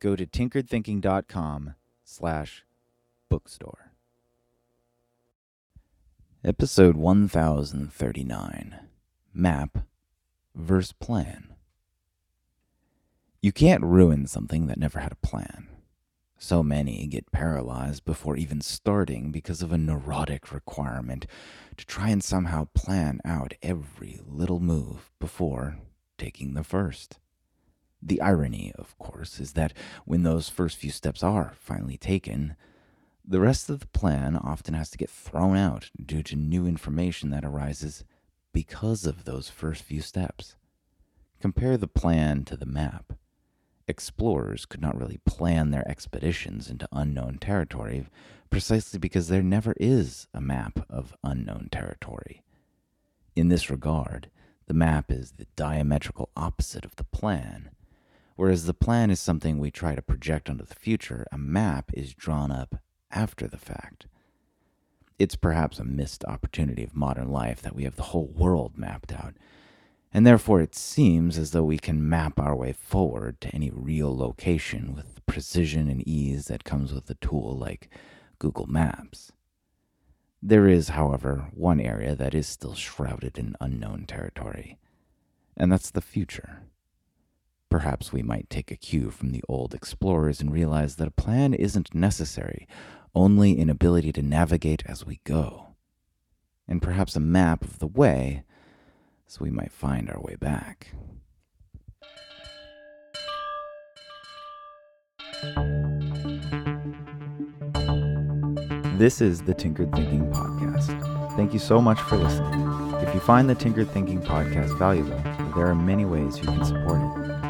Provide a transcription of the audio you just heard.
go to tinkeredthinking.com slash bookstore. Episode 1039 Map versus Plan. You can't ruin something that never had a plan. So many get paralyzed before even starting because of a neurotic requirement to try and somehow plan out every little move before taking the first. The irony, of course, is that when those first few steps are finally taken, the rest of the plan often has to get thrown out due to new information that arises because of those first few steps. Compare the plan to the map. Explorers could not really plan their expeditions into unknown territory precisely because there never is a map of unknown territory. In this regard, the map is the diametrical opposite of the plan. Whereas the plan is something we try to project onto the future, a map is drawn up after the fact. It's perhaps a missed opportunity of modern life that we have the whole world mapped out, and therefore it seems as though we can map our way forward to any real location with the precision and ease that comes with a tool like Google Maps. There is, however, one area that is still shrouded in unknown territory, and that's the future. Perhaps we might take a cue from the old explorers and realize that a plan isn't necessary, only an ability to navigate as we go. And perhaps a map of the way, so we might find our way back. This is the Tinkered Thinking Podcast. Thank you so much for listening. If you find the Tinkered Thinking Podcast valuable, there are many ways you can support it.